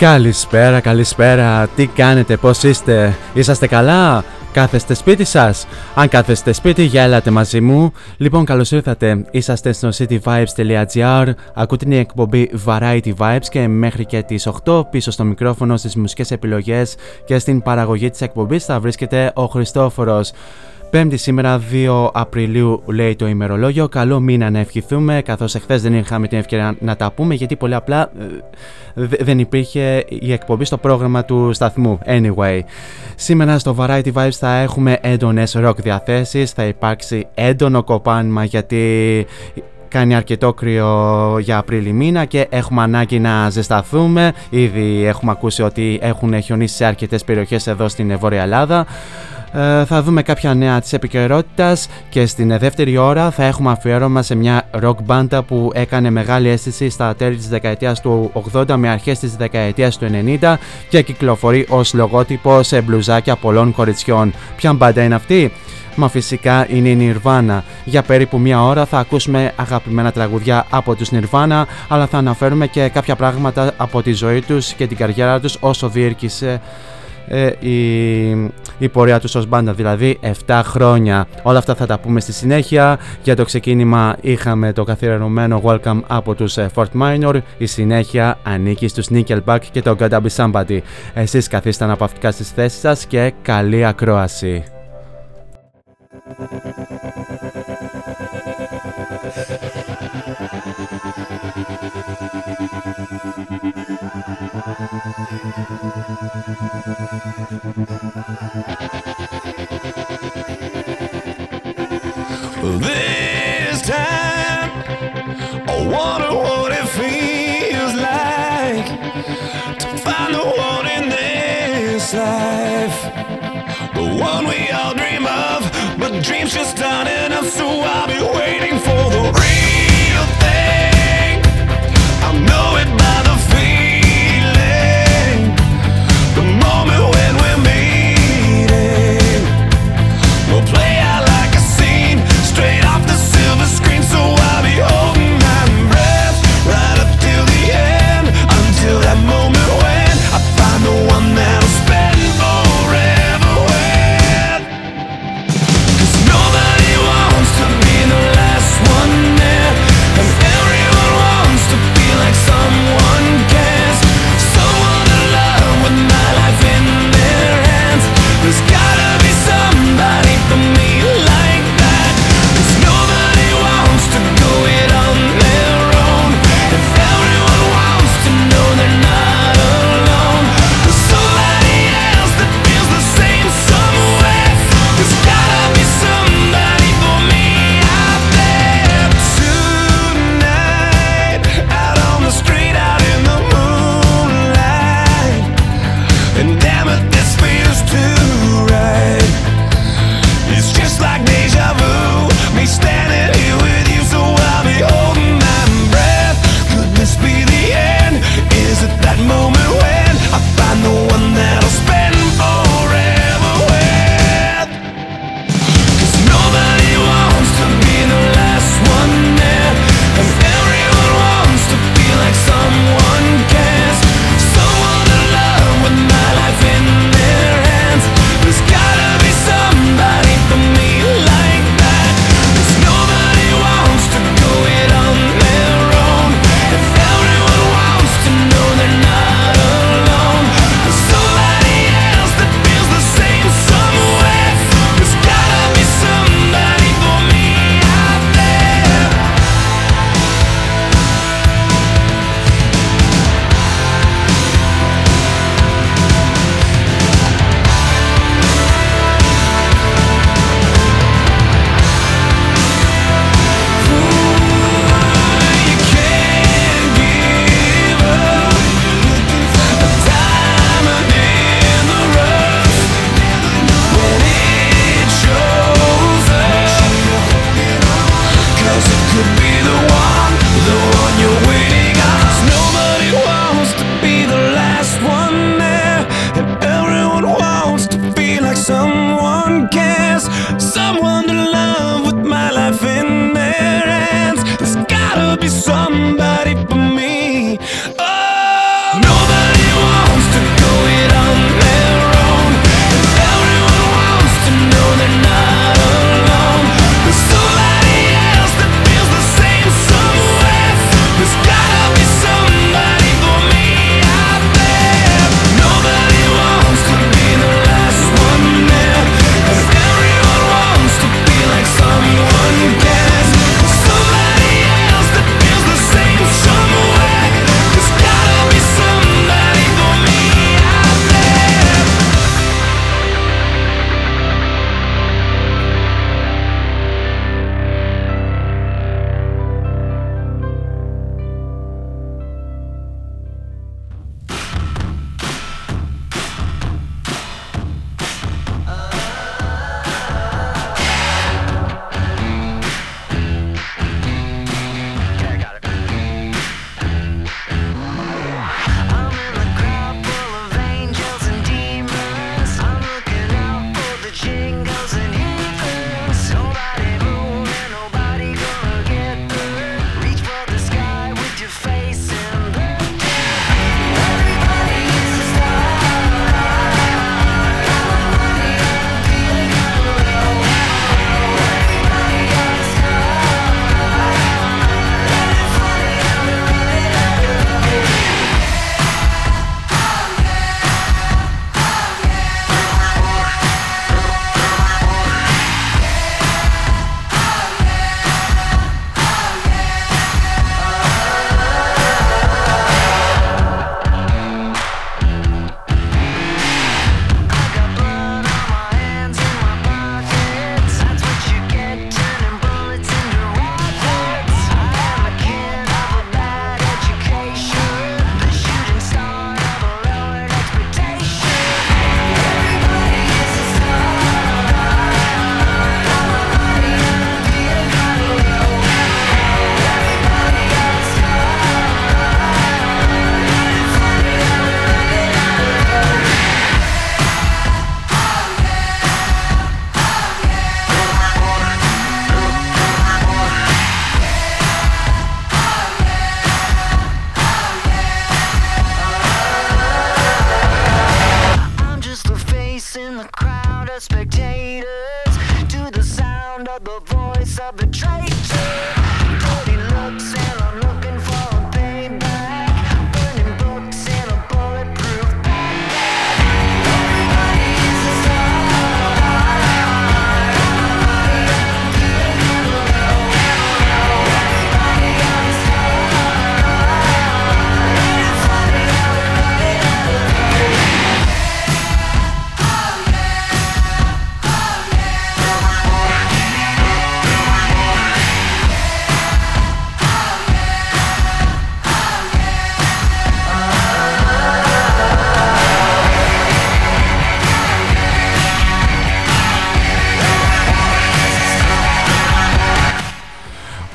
Καλησπέρα, καλησπέρα. Τι κάνετε, πώς είστε, είσαστε καλά, κάθεστε σπίτι σας; Αν κάθεστε σπίτι, για έλατε μαζί μου. Λοιπόν, καλώς ήρθατε. Είσαστε στο cityvibes.gr. Ακούτε την εκπομπή Variety Vibes και μέχρι και τις 8 πίσω στο μικρόφωνο στις μουσικές επιλογές και στην παραγωγή της εκπομπής θα βρίσκεται ο Χριστόφορος. Πέμπτη σήμερα 2 Απριλίου λέει το ημερολόγιο. Καλό μήνα να ευχηθούμε, καθώς εχθές δεν είχαμε την ευκαιρία να τα πούμε γιατί πολύ απλά ε, δε- δεν υπήρχε η εκπομπή στο πρόγραμμα του σταθμού. Anyway, σήμερα στο Variety Vibes θα έχουμε έντονες rock διαθέσεις, θα υπάρξει έντονο κοπάνημα γιατί κάνει αρκετό κρύο για Απρίλη μήνα και έχουμε ανάγκη να ζεσταθούμε. Ήδη έχουμε ακούσει ότι έχουν χιονίσει σε αρκετές περιοχές εδώ στην Βόρεια Ελλάδα. Ε, θα δούμε κάποια νέα της επικαιρότητας και στην δεύτερη ώρα θα έχουμε αφιέρωμα σε μια rock μπάντα που έκανε μεγάλη αίσθηση στα τέλη της δεκαετίας του 80 με αρχές της δεκαετίας του 90 και κυκλοφορεί ως λογότυπο σε μπλουζάκια πολλών κοριτσιών. Ποια μπάντα είναι αυτή; Μα φυσικά είναι η Nirvana. Για περίπου μία ώρα θα ακούσουμε αγαπημένα τραγουδιά από τους Nirvana, αλλά θα αναφέρουμε και κάποια πράγματα από τη ζωή τους και την καριέρα τους όσο διήρκησε ε, η, η πορεία τους ως μπάντα, δηλαδή 7 χρόνια. Όλα αυτά θα τα πούμε στη συνέχεια. Για το ξεκίνημα είχαμε το καθιερωμένο Welcome από τους ε, Fort Minor. Η συνέχεια ανήκει στους Nickelback και το Gotta Be Somebody. Εσείς καθίστε αναπαυτικά στις θέσεις σας και καλή ακρόαση. This time, I wonder what it feels like to find the one in this life, the one we all dream of, but dreams just aren't enough, so I'll be waiting for the real thing.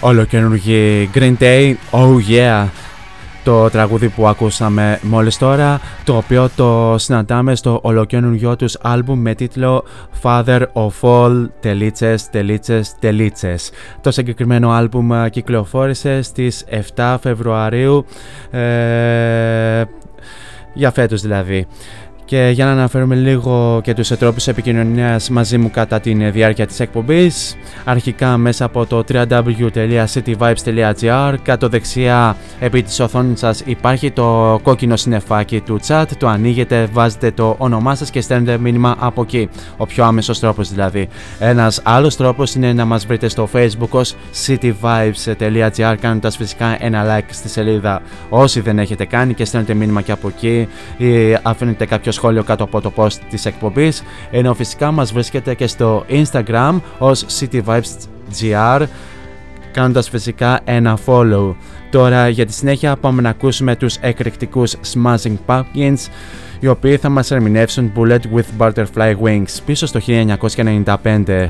Ολοκαινούργη Green Day, oh yeah το τραγούδι που ακούσαμε μόλις τώρα το οποίο το συναντάμε στο ολοκαινούργιο τους άλμπουμ με τίτλο Father of All τελίτσες, τελίτσες, τελίτσες. Το συγκεκριμένο άλμπουμ κυκλοφόρησε στις 7 Φεβρουαρίου ε, για φέτος δηλαδή. Και για να αναφέρουμε λίγο και τους τρόπους επικοινωνίας μαζί μου κατά τη διάρκεια της εκπομπής αρχικά μέσα από το www.cityvibes.gr κάτω δεξιά επί της οθόνης σας υπάρχει το κόκκινο συνεφάκι του chat το ανοίγετε, βάζετε το όνομά σας και στέλνετε μήνυμα από εκεί. Ο πιο άμεσος τρόπος δηλαδή. Ένας άλλος τρόπος είναι να μας βρείτε στο facebook ως cityvibes.gr κάνοντας φυσικά ένα like στη σελίδα. Όσοι δεν έχετε κάνει και στέλνετε μήνυμα και από εκεί ή αφήνετε κάποιο σχόλιο κάτω από το post της εκπομπής ενώ φυσικά μας βρίσκεται και στο Instagram ως cityvibesgr κάνοντας φυσικά ένα follow. Τώρα για τη συνέχεια πάμε να ακούσουμε τους εκρηκτικούς Smashing Pumpkins οι οποίοι θα μας ερμηνεύσουν Bullet with Butterfly Wings πίσω στο 1995.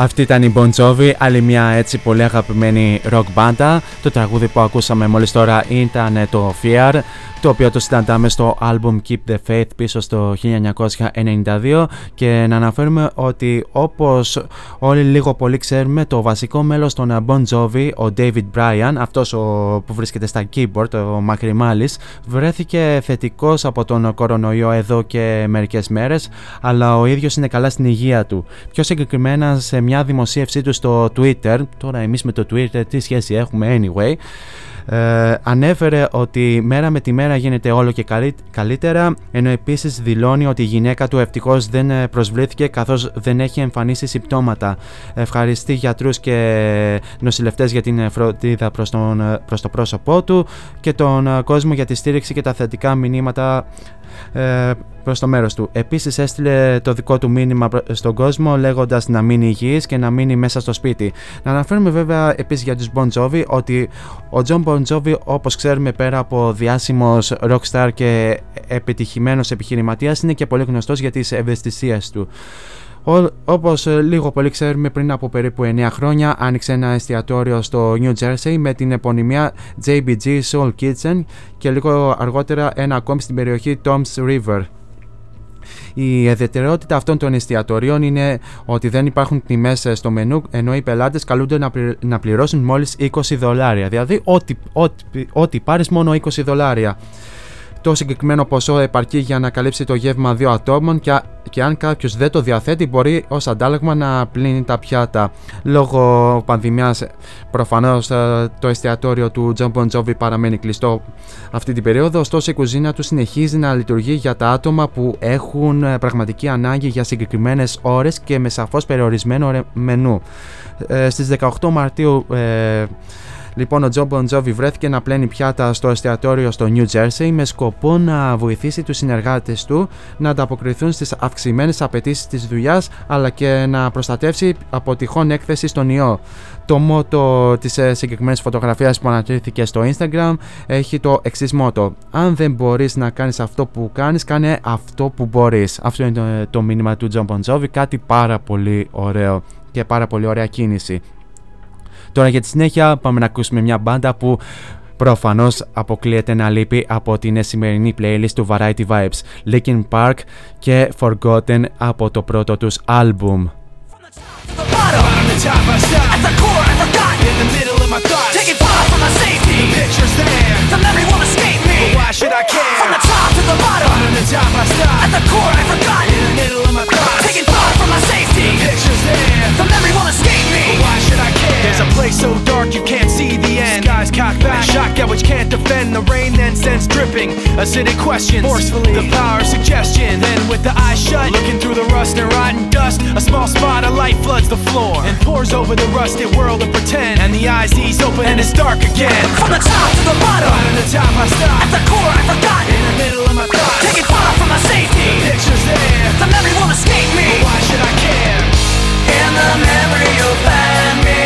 Αυτή ήταν η Bon Jovi, άλλη μια έτσι πολύ αγαπημένη rock μπάντα. Το τραγούδι που ακούσαμε μόλις τώρα ήταν το Fear το οποίο το συναντάμε στο album Keep the Faith πίσω στο 1992 και να αναφέρουμε ότι όπως όλοι λίγο πολύ ξέρουμε το βασικό μέλος των Bon Jovi, ο David Bryan, αυτός ο, που βρίσκεται στα keyboard, ο Μακρυμάλης, βρέθηκε θετικός από τον κορονοϊό εδώ και μερικές μέρες, αλλά ο ίδιος είναι καλά στην υγεία του. Πιο συγκεκριμένα σε μια δημοσίευσή του στο Twitter, τώρα εμείς με το Twitter τι σχέση έχουμε anyway, ε, ανέφερε ότι μέρα με τη μέρα γίνεται όλο και καλύτερα, ενώ επίσης δηλώνει ότι η γυναίκα του ευτυχώς δεν ε, προσβλήθηκε καθώς δεν έχει εμφανίσει συμπτώματα. Ευχαριστεί γιατρούς και νοσηλευτές για την φροντίδα προς, τον, ε, προς το πρόσωπό του και τον ε, κόσμο για τη στήριξη και τα θετικά μηνύματα ε, προς το μέρος του. Επίσης, έστειλε το δικό του μήνυμα στον κόσμο λέγοντας να μείνει υγιής και να μείνει μέσα στο σπίτι. Να αναφέρουμε βέβαια επίσης για τους Bon Jovi ότι ο John Bon Jovi, όπως ξέρουμε, πέρα από διάσημος rockstar και επιτυχημένος επιχειρηματίας, είναι και πολύ γνωστός για τις ευαισθησίες του. Όπως ε, λίγο πολύ ξέρουμε, πριν από περίπου 9 χρόνια άνοιξε ένα εστιατόριο στο New Jersey με την επωνυμία JBG Soul Kitchen και λίγο αργότερα ένα ακόμη στην περιοχή Tom's River. Η ιδιαιτερότητα αυτών των εστιατορίων είναι ότι δεν υπάρχουν τιμές στο μενού, ενώ οι πελάτες καλούνται να πληρώσουν μόλις 20 δολάρια. Δηλαδή, ό,τι, ό,τι, ό,τι πάρεις μόνο 20 δολάρια. Το συγκεκριμένο ποσό επαρκεί για να καλύψει το γεύμα δύο ατόμων και, και αν κάποιος δεν το διαθέτει, μπορεί ως αντάλλαγμα να πλύνει τα πιάτα. Λόγω πανδημίας, προφανώς ε, το εστιατόριο του John Bon Jovi παραμένει κλειστό αυτή την περίοδο, ωστόσο η κουζίνα του συνεχίζει να λειτουργεί για τα άτομα που έχουν ε, πραγματική ανάγκη για συγκεκριμένες ώρες και με σαφώς περιορισμένο μενού. Ε, στις 18 Μαρτίου ε, Λοιπόν, ο Τζο Μποντζόβι βρέθηκε να πλένει πιάτα στο εστιατόριο στο New Jersey με σκοπό να βοηθήσει τους συνεργάτες του να ανταποκριθούν στις αυξημένες απαιτήσεις της δουλειάς αλλά και να προστατεύσει από τυχόν έκθεση στον ιό. Το μότο της ε, συγκεκριμένης φωτογραφίας που αναρτήθηκε στο Instagram έχει το εξής μότο. Αν δεν μπορείς να κάνεις αυτό που κάνεις, κάνε αυτό που μπορείς. Αυτό είναι το, το μήνυμα του Τζον Μπον Τζόβι, κάτι πάρα πολύ ωραίο και πάρα πολύ ωραία κίνηση. Τώρα για τη συνέχεια πάμε να ακούσουμε μια μπάντα που προφανώς αποκλείεται να λείπει από την σημερινή playlist του Variety Vibes Linkin Park και Forgotten από το πρώτο τους album. Why should I care? From the top to the bottom, bottom to top I stop. At the core I forgot. In the middle of my thoughts, taking there, the memory won't escape me. But why should I care? There's a place so dark you can't see the end. Skies cocked back, shotgun which can't defend. The rain then sends dripping. Acidic questions, forcefully. The power of suggestion. Then with the eyes shut, looking through the rust and rotten dust, a small spot of light floods the floor and pours over the rusted world of pretend. And the eyes ease open and it's dark again. From the top to the bottom, bottom to top I stop. At the core I forgot. In the middle of my thoughts, taking far from my safety. The pictures there, the memory won't escape me. But why should I care? Until the memory you paint me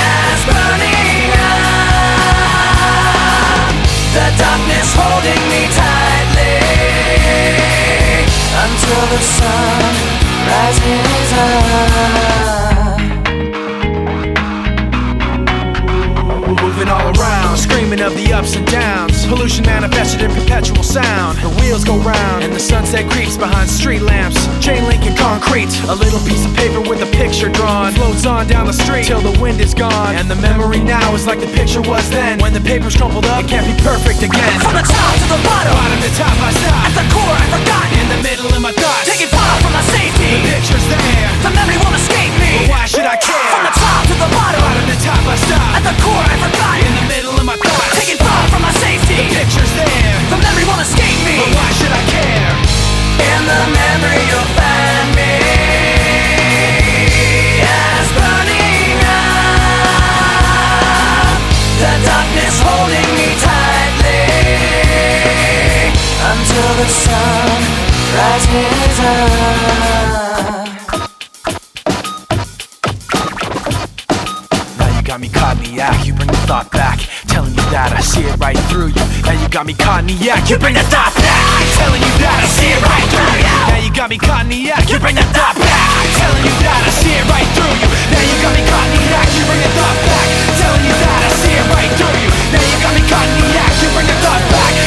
as running The darkness holding me tightly and through the sun rises up. Around, screaming of the ups and downs. Pollution manifested in perpetual sound. The wheels go round, and the sunset creeps behind street lamps. Chain link and concrete. A little piece of paper with a picture drawn. Floats on down the street till the wind is gone. And the memory now is like the picture was then. When the paper's crumpled up, it can't be perfect again. From the top to the bottom, bottom to top I stop. At the core I forgot. In the middle of my thoughts, taking far from my safety. The picture's there, the memory won't escape me. But why should I care? From the top to the bottom, bottom to top I stop. At the core I forgot. In the middle of my thoughts, taking far from my safety. The picture's there, the memory won't escape me. But why should I care? In the memory you'll find me as burning up. The darkness holding me tightly until the sun rises up. Now you got me caught in the act, you bring the thought back. Telling you that I see it right through you. Now you got me act, you bring the thought back. Telling you that I see it right through you. Now you got me act, you bring the thought back. Telling you that I see it right through you. Now you got me act, you bring the thought back. Telling you that I see it right through you. Now you got me act, you bring the thought back.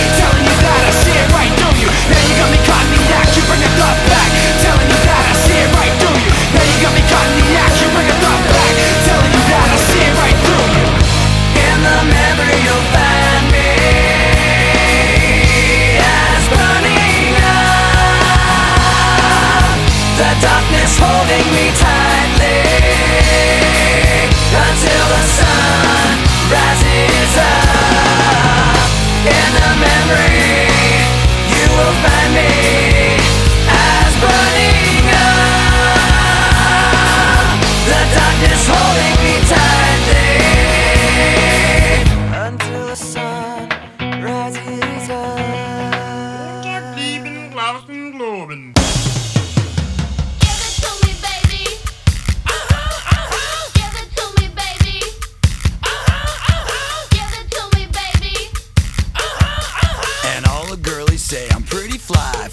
In the memory. You will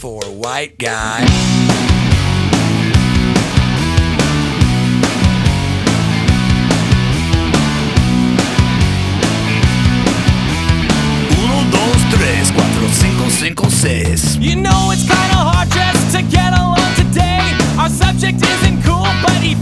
for a white guy. Uno, dos, tres, cuatro, cinco, cinco, seis. You know it's kinda hard just to get along today. Our subject isn't cool, but he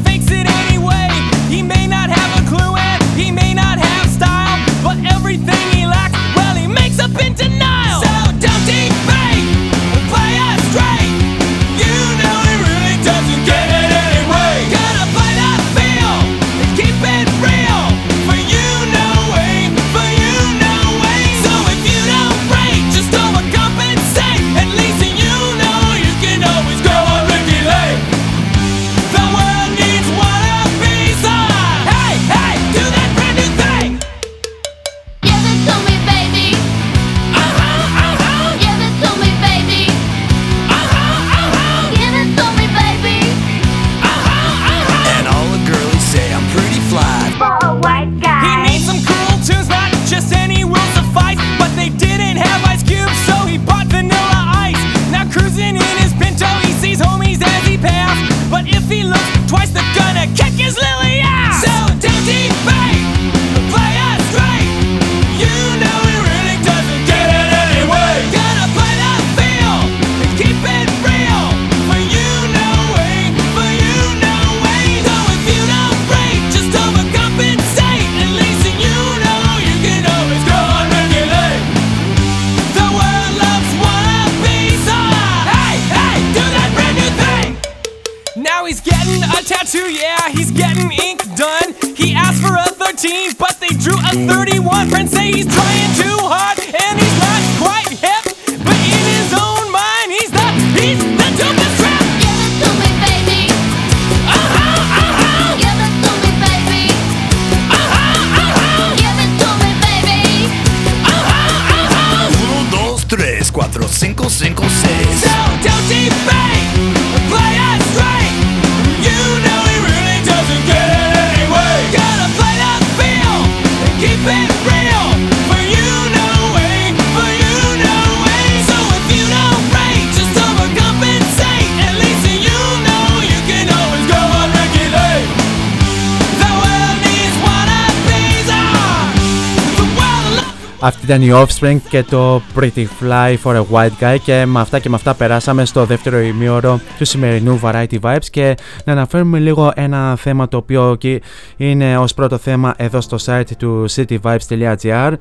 Αυτή ήταν η Offspring και το Pretty Fly for a White Guy και με αυτά και με αυτά περάσαμε στο δεύτερο ημίωρο του σημερινού Variety Vibes και να αναφέρουμε λίγο ένα θέμα το οποίο και είναι ως πρώτο θέμα εδώ στο site του cityvibes.gr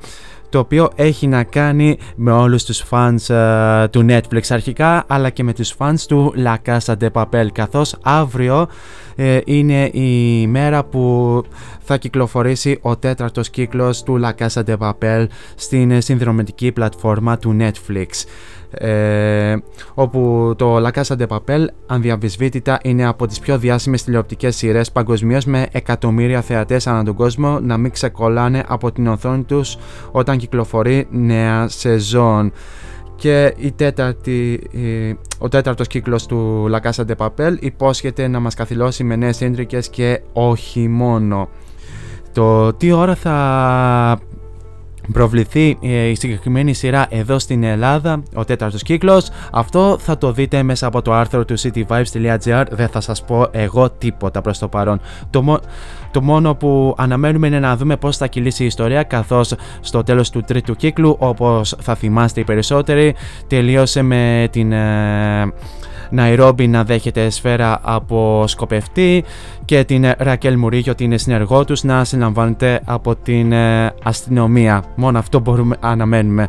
το οποίο έχει να κάνει με όλους τους fans ε, του Netflix αρχικά αλλά και με τους fans του La Casa de Papel καθώς αύριο ε, είναι η μέρα που θα κυκλοφορήσει ο τέταρτος κύκλος του La Casa de Papel στην ε, συνδρομητική πλατφόρμα του Netflix ε, όπου το La Casa de Papel ανδιαμφισβήτητα είναι από τις πιο διάσημες τηλεοπτικές σειρές παγκοσμίως με εκατομμύρια θεατές ανά τον κόσμο να μην ξεκολλάνε από την οθόνη τους όταν κυκλοφορεί νέα σεζόν και η τέταρτη, η- ο τέταρτος κύκλος του La Casa de Papel υπόσχεται να μας καθυλώσει με νέες ίντρικες και όχι μόνο. Το τι ώρα θα προβληθεί ε, η συγκεκριμένη σειρά εδώ στην Ελλάδα, ο τέταρτος κύκλος, αυτό θα το δείτε μέσα από το άρθρο του cityvibes.gr, δεν θα σας πω εγώ τίποτα προς το παρόν. Το, μό- το μόνο που αναμένουμε είναι να δούμε πώς θα κυλήσει η ιστορία, καθώς στο τέλος του τρίτου κύκλου, όπως θα θυμάστε οι περισσότεροι, τελείωσε με την... ε, Ναϊρόμπι να δέχεται σφαίρα από σκοπευτή και την Ρακέλ Μουρίγιο, την συνεργό τους, να συλλαμβάνεται από την ε, αστυνομία. Μόνο αυτό μπορούμε να αναμένουμε.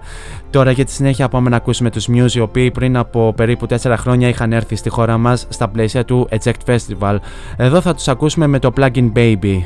Τώρα για τη συνέχεια πάμε να ακούσουμε τους Muse, οι οποίοι πριν από περίπου 4 χρόνια είχαν έρθει στη χώρα μας στα πλαίσια του Eject Festival. Εδώ θα τους ακούσουμε με το Plugin Baby.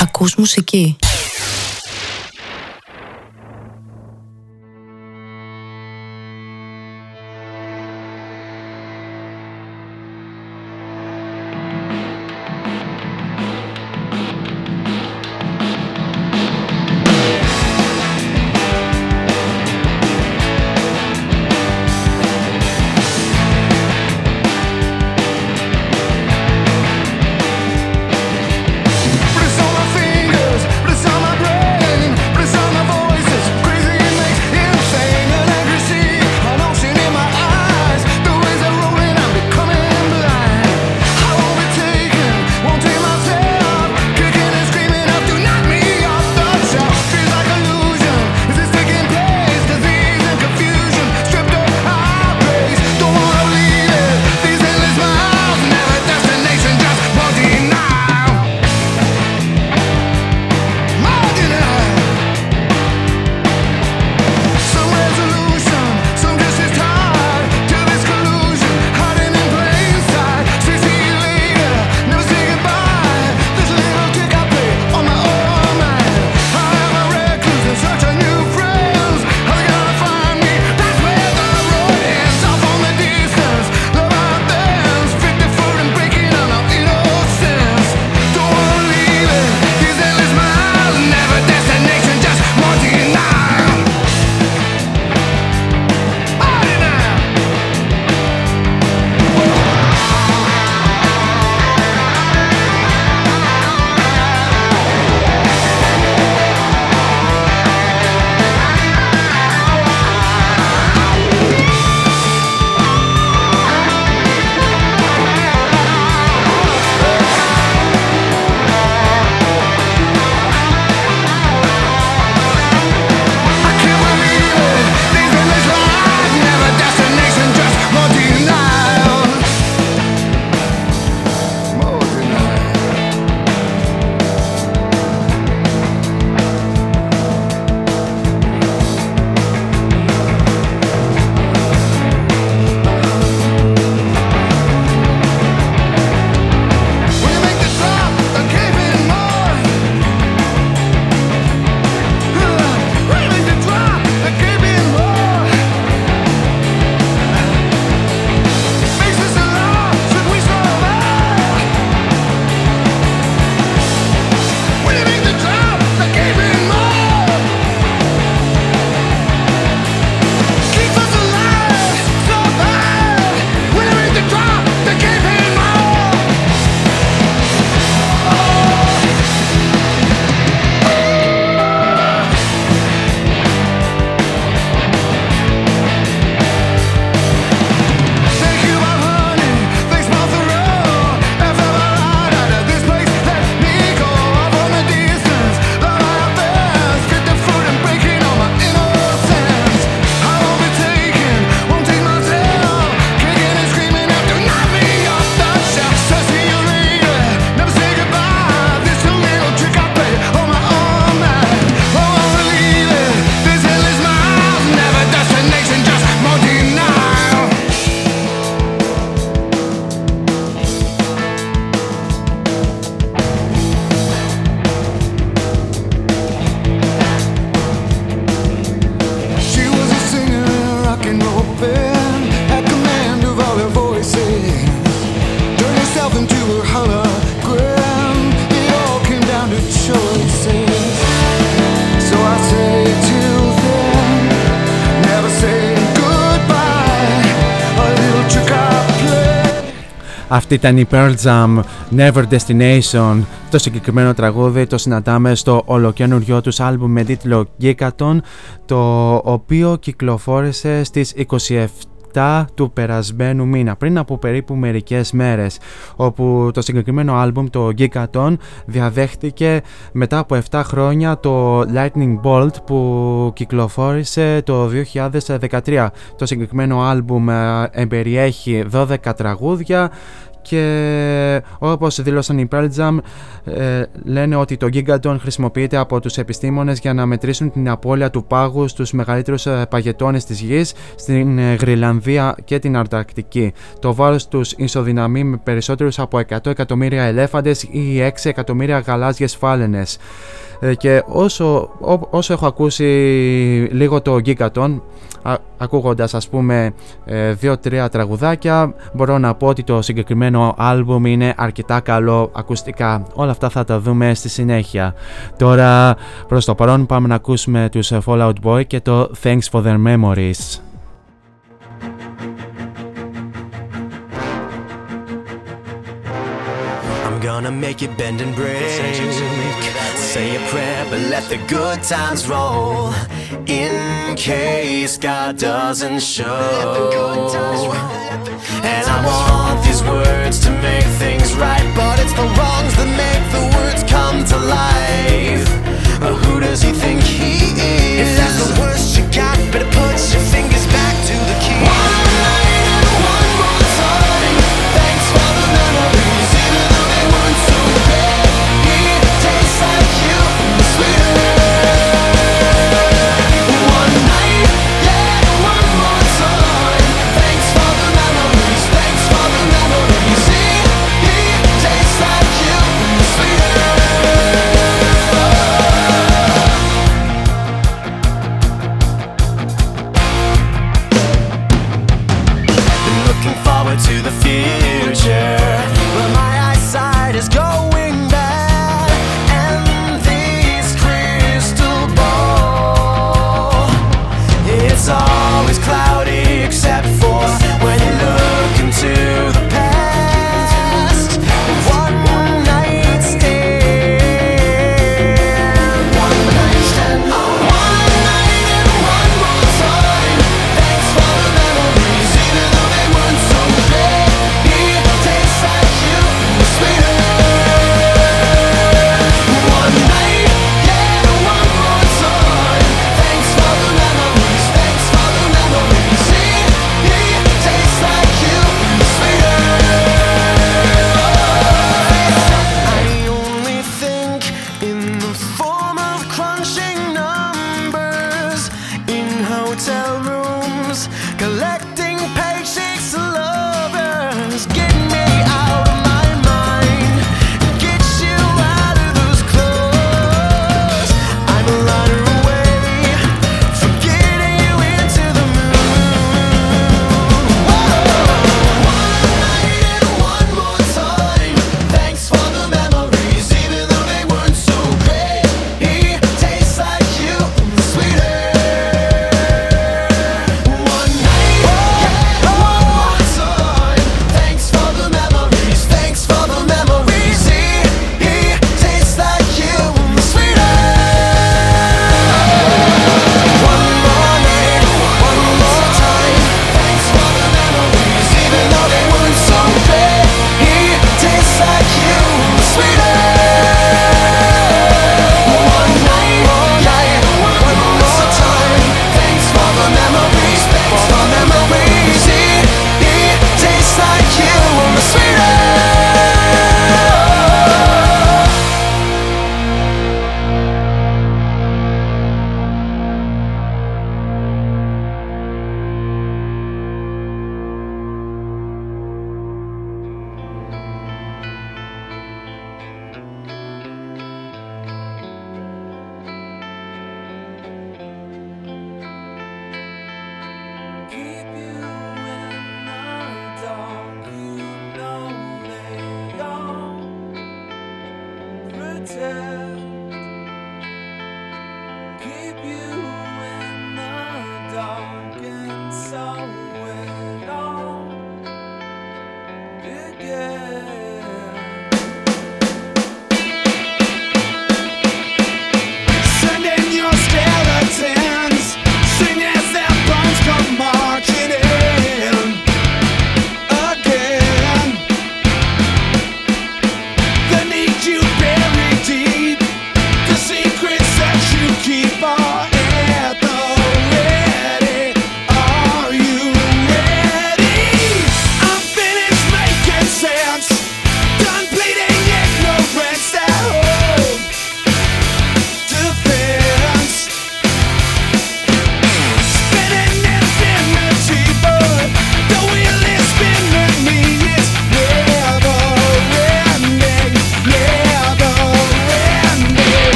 Ακούς μουσική. Αυτή ήταν η Pearl Never Destination. Το συγκεκριμένο τραγούδι το συναντάμε στο ολοκένουριό τους άλμπουμ με τίτλο Gigaton, το οποίο κυκλοφόρησε στις 27 του περασμένου μήνα, πριν από περίπου μερικές μέρες, όπου το συγκεκριμένο άλμπουμ, το Gigaton, διαδέχτηκε μετά από 7 χρόνια το Lightning Bolt που κυκλοφόρησε το 2013. Το συγκεκριμένο άλμπουμ ε, εμπεριέχει 12 τραγούδια, και όπως δήλωσαν οι Pearl Jam ε, λένε ότι το Gigaton χρησιμοποιείται από τους επιστήμονες για να μετρήσουν την απώλεια του πάγου στους μεγαλύτερους ε, παγετώνες της γης στην ε, Γρυλανδία και την Αρτακτική. Το βάρος τους ισοδυναμεί με περισσότερους από 100 εκατομμύρια ελέφαντες ή 6 εκατομμύρια γαλάζιες φάλαινες. Ε, και όσο, όσο έχω ακούσει λίγο το Gigaton ακούγοντας ας πούμε ε, δύο-τρία τραγουδάκια μπορώ να πω ότι το συγκεκριμένο άλμπουμ είναι αρκετά καλό ακουστικά. Όλα αυτά θα τα δούμε στη συνέχεια. Τώρα προς το παρόν πάμε να ακούσουμε τους Fallout Boy και το Thanks for their memories. Gonna make you bend and break. Say a prayer, but let the good times roll. In case God doesn't show. And I want these words to make things right, but it's the wrongs that make the words come to life. But who does he think he is? If that's the worst you got, better put your fingers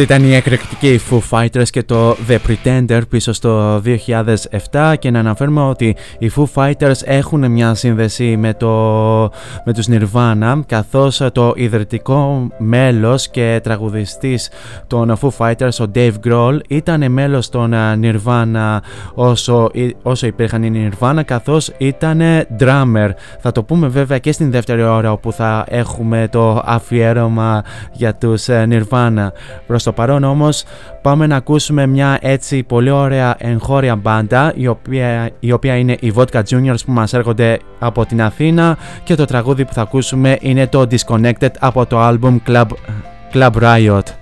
ってたにやくるき η εκρηκτική Foo Fighters και το The Pretender πίσω στο 2007 και να αναφέρουμε ότι οι Foo Fighters έχουν μια σύνδεση με, το, με τους Nirvana καθώς το ιδρυτικό μέλος και τραγουδιστής των Foo Fighters, ο Dave Grohl, ήταν μέλος των Nirvana όσο, όσο υπήρχαν οι Nirvana καθώς ήταν drummer. Θα το πούμε βέβαια και στην δεύτερη ώρα όπου θα έχουμε το αφιέρωμα για τους Nirvana. Προς το παρόν όμως πάμε να ακούσουμε μια έτσι πολύ ωραία εγχώρια μπάντα η οποία, η οποία είναι οι Vodka Juniors που μας έρχονται από την Αθήνα και το τραγούδι που θα ακούσουμε είναι το Disconnected από το album Club, Club Riot.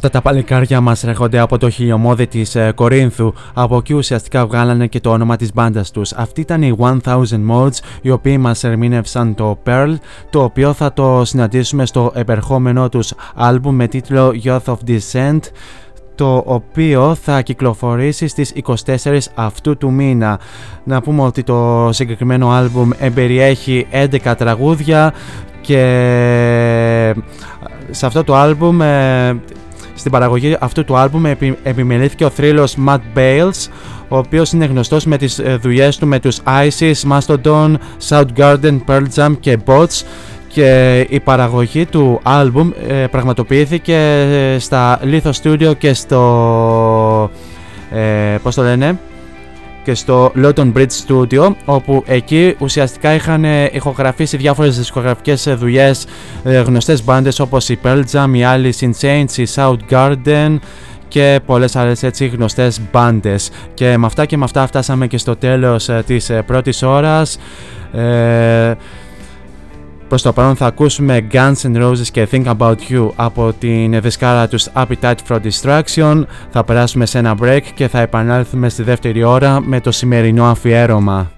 Αυτά τα παλικάρια μας έρχονται από το χιλιομόδι της ε, Κορίνθου. Από εκεί ουσιαστικά βγάλανε και το όνομα της μπάντας τους. Αυτή ήταν οι 1000 Mods, οι οποίοι μας ερμήνευσαν το Pearl, το οποίο θα το συναντήσουμε στο επερχόμενό τους άλμπουμ με τίτλο Youth of Descent το οποίο θα κυκλοφορήσει στις 24 αυτού του μήνα. Να πούμε ότι το συγκεκριμένο άλμπουμ εμπεριέχει 11 τραγούδια και σε αυτό το άλμπουμ ε, στην παραγωγή αυτού του άλμπουμ επι, επιμελήθηκε ο θρύλος Matt Bales ο οποίος είναι γνωστός με τις ε, δουλειές του με τους Isis, Mastodon, Soundgarden, Pearl Jam και Bots. Και η παραγωγή του άλμπουμ ε, πραγματοποιήθηκε στα Litho Studio και στο ε, πώς το λένε και στο Lawton Bridge Studio όπου εκεί ουσιαστικά είχαν ηχογραφήσει διάφορες δισκογραφικές δουλειές ε, γνωστές μπάντες όπως η Pearl Jam, η Alice in Chains, η Soundgarden και πολλές άλλες έτσι γνωστές μπάντες. Και με αυτά και με αυτά φτάσαμε και στο τέλος ε, της ε, πρώτης ώρας. Ε, Προς το παρόν θα ακούσουμε Guns N' Roses και Think About You από την δισκάρα τους Appetite for Distraction. Θα περάσουμε σε ένα break και θα επανέλθουμε στη δεύτερη ώρα με το σημερινό αφιέρωμα.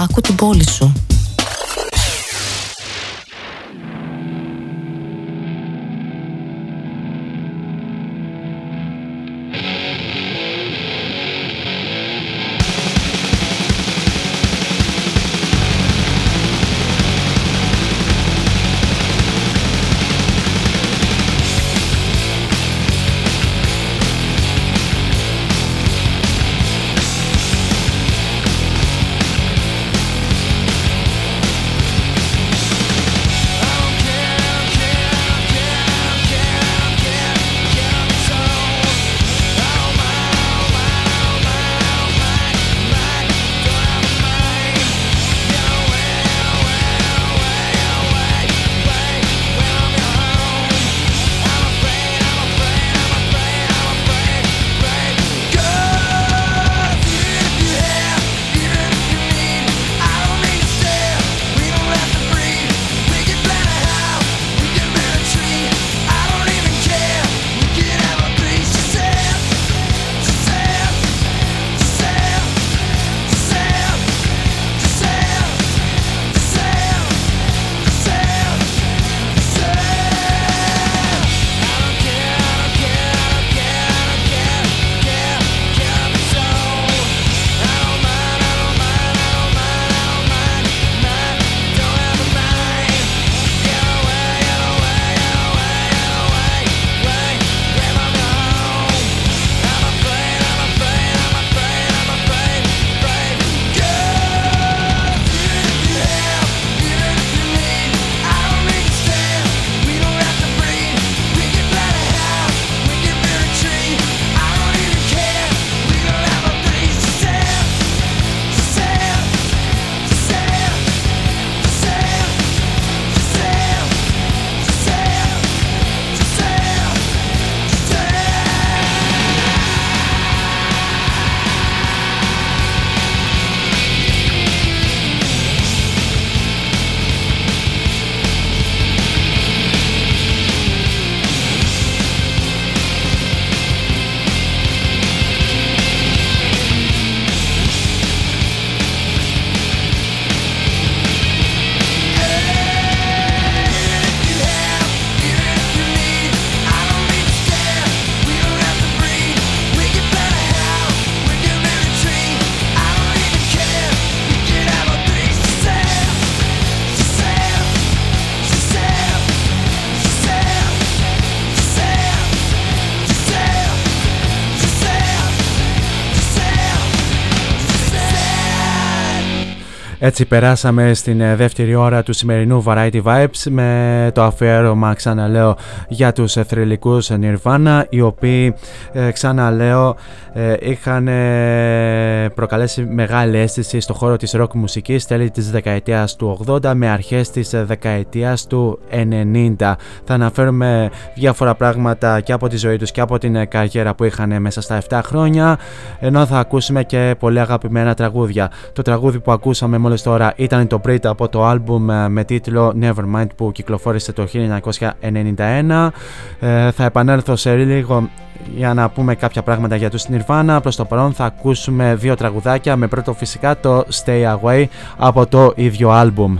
Άκου την πόλη σου. Έτσι περάσαμε στην ε, δεύτερη ώρα του σημερινού Variety Vibes με το αφιέρωμα ξαναλέω για τους ε, θρηλυκούς Nirvana οι οποίοι ε, ξαναλέω ε, είχαν ε, προκαλέσει μεγάλη αίσθηση στο χώρο της rock μουσικής τέλη της δεκαετίας του 80 με αρχές της ε, δεκαετίας του 90. Θα αναφέρουμε διάφορα πράγματα και από τη ζωή τους και από την ε, καριέρα που είχαν ε, μέσα στα 7 χρόνια ενώ θα ακούσουμε και πολύ αγαπημένα τραγούδια. Το τραγούδι που ακούσαμε μόλις τώρα ήταν το Brit από το άλμπουμ ε, με τίτλο Nevermind που κυκλοφόρησε το 1991. Ε, θα επανέλθω σε λίγο για να πούμε κάποια πράγματα για τους Nirvana. Προς το παρόν θα ακούσουμε δύο τραγουδάκια με πρώτο φυσικά το Stay Away από το ίδιο άλμπουμ.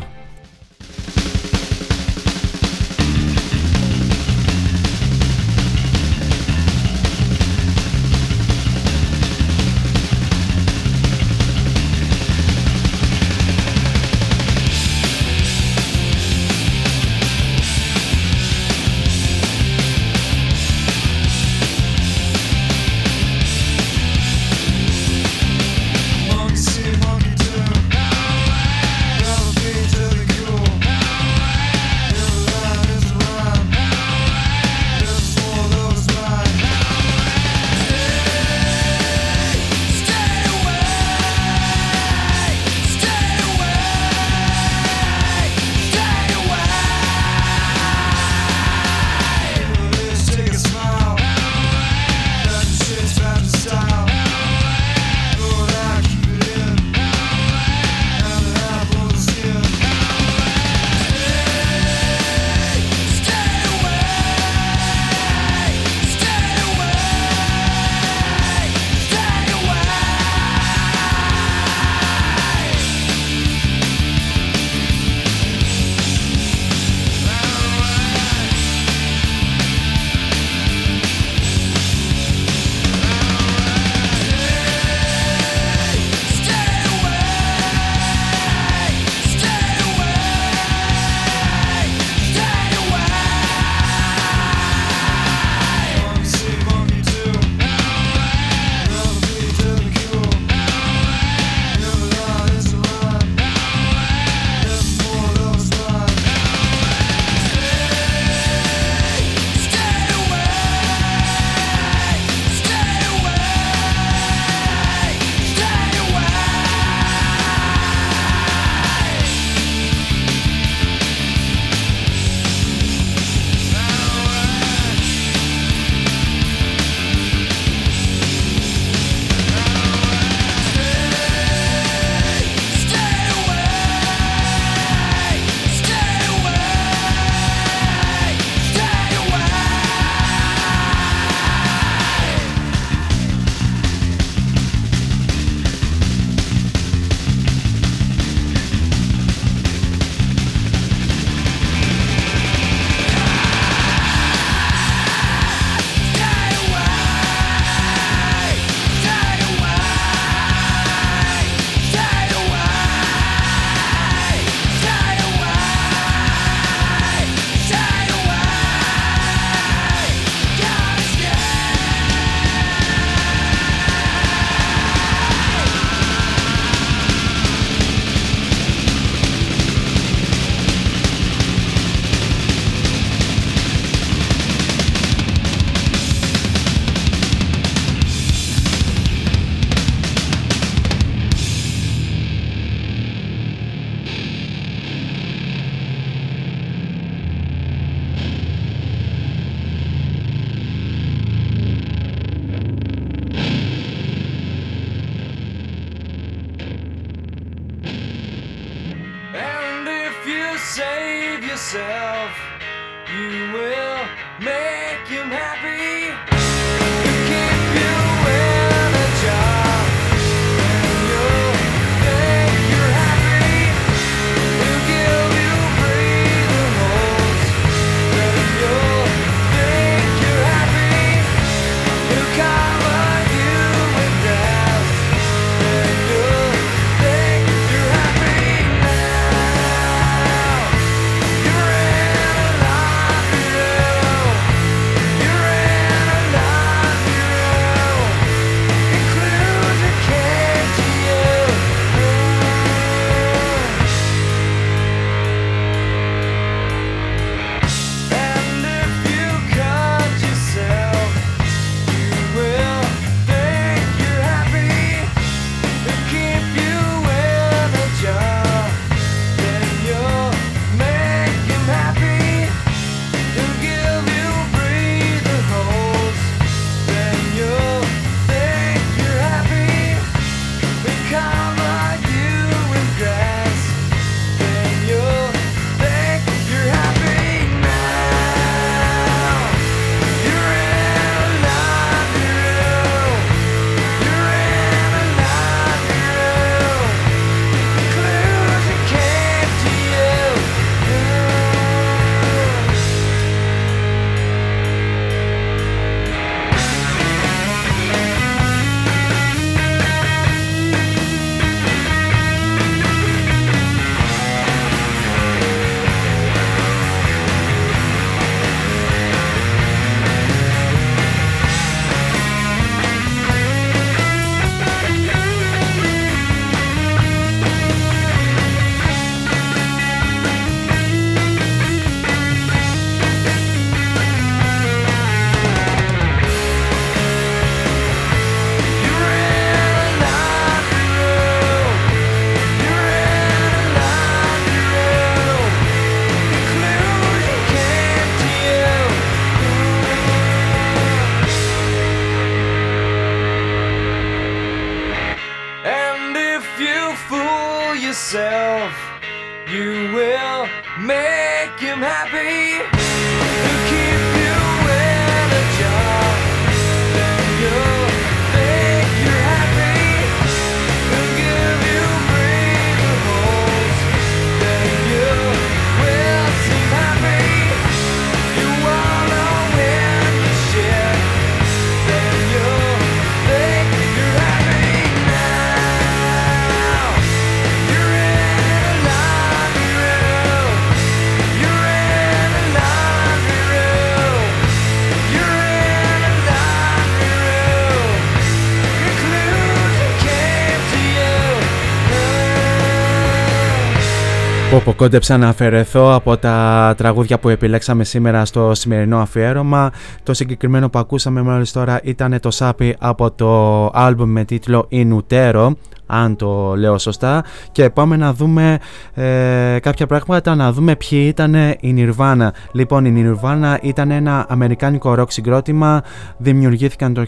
Πω πω κόντεψα να αφαιρεθώ από τα τραγούδια που επιλέξαμε σήμερα στο σημερινό αφιέρωμα. Το συγκεκριμένο που ακούσαμε μόλις τώρα ήταν το Σάπι από το άλμπουμ με τίτλο Inutero αν το λέω σωστά. Και πάμε να δούμε ε, κάποια πράγματα να δούμε ποιοι ήταν η Nirvana. Λοιπόν η Nirvana ήταν ένα αμερικάνικο rock συγκρότημα. Δημιουργήθηκαν το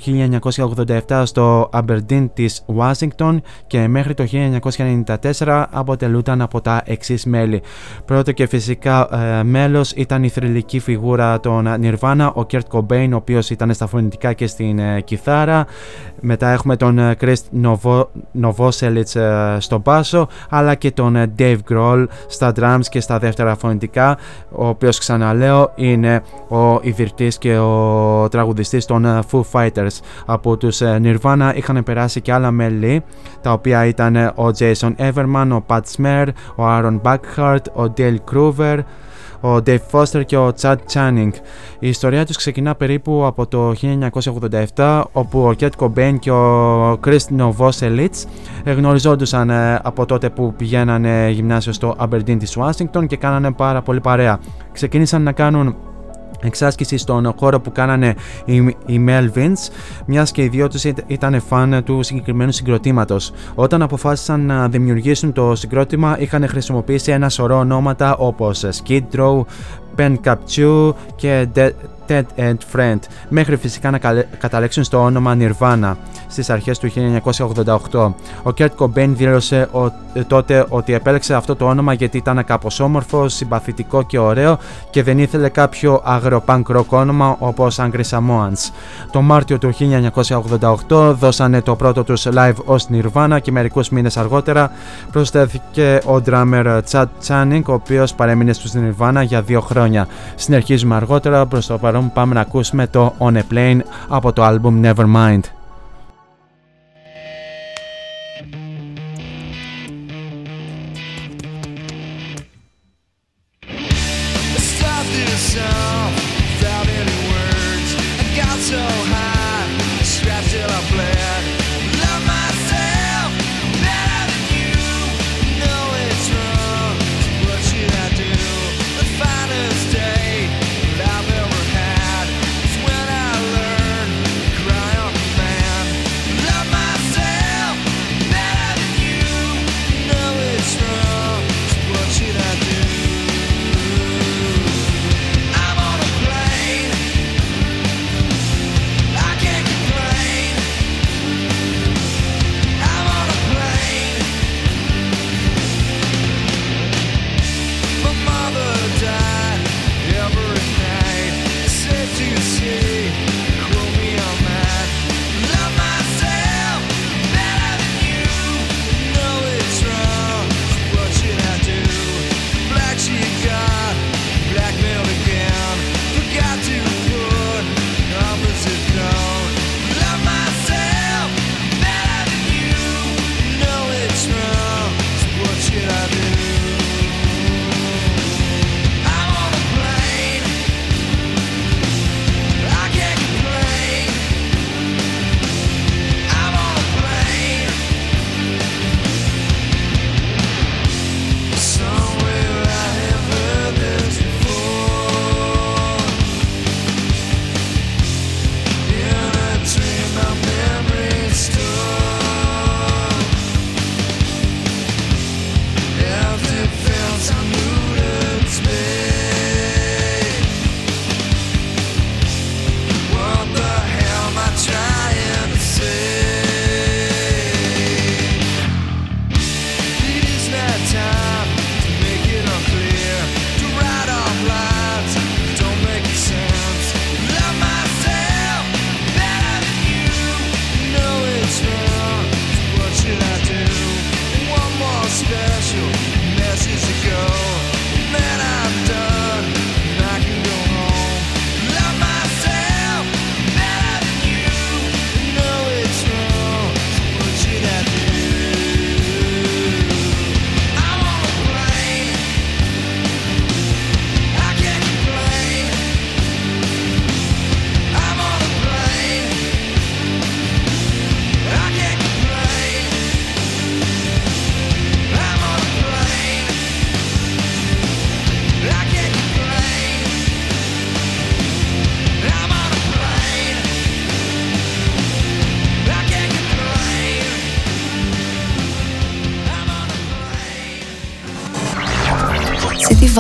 1987 στο Aberdeen της Washington και μέχρι το 1994 αποτελούνταν από τα εξής μέλη. Πρώτο και φυσικά ε, μέλος ήταν η θρηλυκή φιγούρα των Nirvana ο Kurt Cobain ο οποίος ήταν στα φωνητικά και στην ε, κιθάρα. Μετά έχουμε τον ε, Chris Novo, Novoselic ε, στο μπάσο αλλά και τον ε, Dave Grohl στα drums και στα δεύτερα φωνητικά ο οποίος ξαναλέω είναι ο ιδρυτής και ο τραγουδιστής των ε, Foo Fighters. Από τους ε, Nirvana είχαν περάσει και άλλα μέλη τα οποία ήταν ε, ο Jason Everman, ο Pat Smear, ο Aaron Buckhart, ο Dale Groover ο Dave Foster και ο Chad Channing. Η ιστορία τους ξεκινά περίπου από το 1987 όπου ο Kurt Cobain και ο Chris Novoselic γνωριζόντουσαν ε, από τότε που πηγαίνανε γυμνάσιο στο Aberdeen της Washington και κάνανε πάρα πολύ παρέα. Ξεκίνησαν να κάνουν εξάσκηση στον χώρο που κάνανε οι, οι Melvins, μιας και οι δυο τους ήταν φαν του συγκεκριμένου συγκροτήματος. Όταν αποφάσισαν να δημιουργήσουν το συγκρότημα, είχαν χρησιμοποιήσει ένα σωρό ονόματα όπως Skid Row, Pen Capture και Ted and Friend, μέχρι φυσικά να καταλέξουν στο όνομα Nirvana στις αρχές του 1988. Ο Kurt Cobain δήλωσε τότε ότι επέλεξε αυτό το όνομα γιατί ήταν κάπως όμορφο, συμπαθητικό και ωραίο και δεν ήθελε κάποιο άγρο punk rock όνομα όπως Angry Samoans. Το Μάρτιο του 1988 δώσανε το πρώτο τους live ως Nirvana και μερικούς μήνες αργότερα προσθέθηκε ο drummer Chad Channing ο οποίος παρέμεινε στους Nirvana για δύο χρόνια. Συνεχίζουμε αργότερα προς το παρόν πάμε να ακούσουμε το On a Plane από το album Nevermind.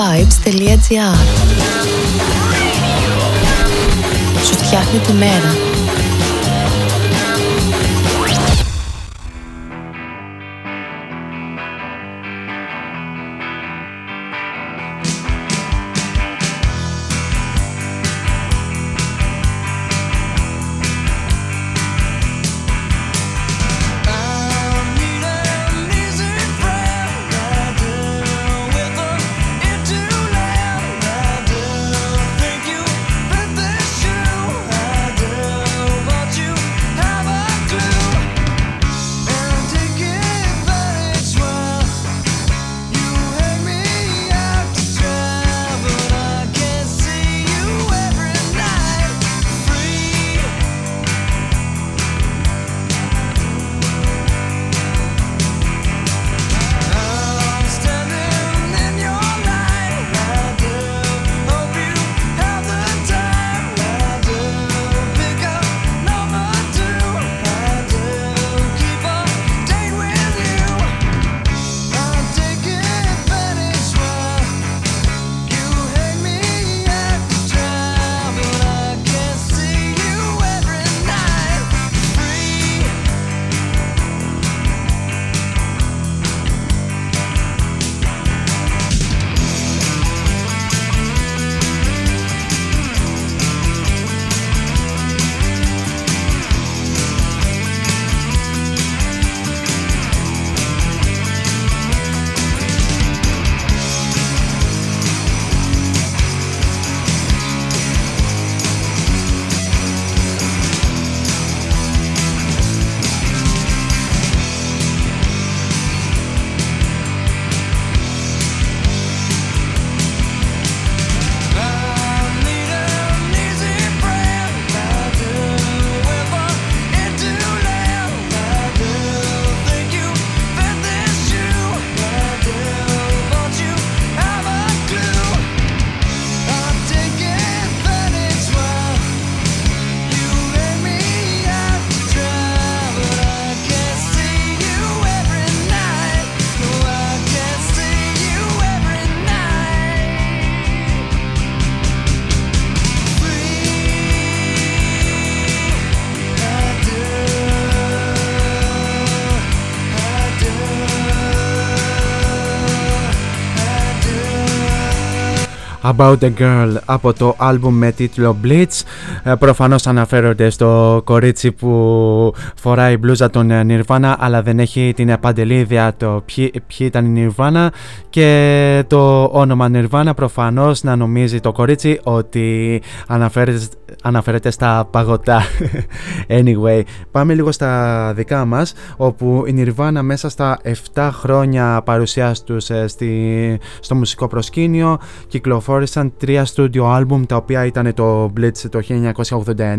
radiovibes.gr Σου φτιάχνει τη μέρα. About the Girl από το άλμπουμ με τίτλο Blitz. Ε, προφανώς αναφέρονται στο κορίτσι που φοράει μπλούζα των ε, Nirvana αλλά δεν έχει την παντελίδια το ποιοι, ποιοι ήταν η Nirvana και το όνομα Nirvana προφανώς να νομίζει το κορίτσι ότι αναφέρεται, αναφέρεται στα παγωτά. anyway, πάμε λίγο στα δικά μας όπου η Nirvana μέσα στα 7 χρόνια παρουσίας τους ε, στη, στο μουσικό προσκήνιο κυκλοφόρησαν τρία studio album τα οποία ήταν το Blitz το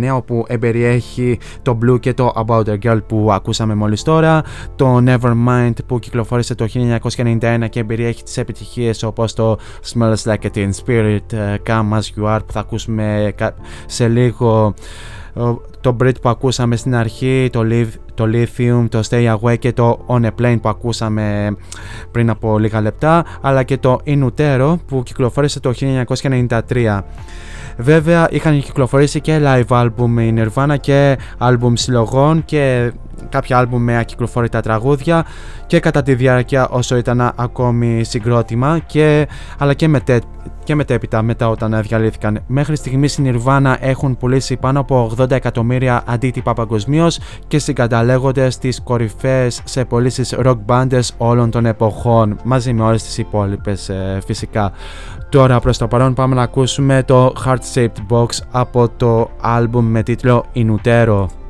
1989 όπου εμπεριέχει το Blue και το About a Girl που ακούσαμε μόλις τώρα το Nevermind που κυκλοφόρησε το 1991 και εμπεριέχει τις επιτυχίες όπως το Smells Like a Teen Spirit, ε, Come As You Are που θα ακούσουμε κα- σε λίγο. ο- το Brit που ακούσαμε στην αρχή, το, Liv- το Lithium, το Stay Away και το On a Plane που ακούσαμε πριν από λίγα λεπτά, αλλά και το In Utero που κυκλοφόρησε το 1993. Βέβαια είχαν κυκλοφορήσει και live album η Nirvana και album συλλογών και κάποια album με ακυκλοφόρητα τραγούδια και κατά τη διάρκεια όσο ήταν ακόμη συγκρότημα και, αλλά και, μετέ, και μετέπειτα μετά όταν διαλύθηκαν. Μέχρι στιγμής οι Nirvana έχουν πουλήσει πάνω από 80 εκατομμύρια αντίτυπα παγκοσμίως και συγκαταλέγονται στις κορυφαίες σε πωλήσεις rock bands όλων των εποχών μαζί με όλες τις υπόλοιπες ε, φυσικά. Τώρα προς το παρόν πάμε να ακούσουμε το Heart Shaped Box από το άλμπουμ με τίτλο Inutero.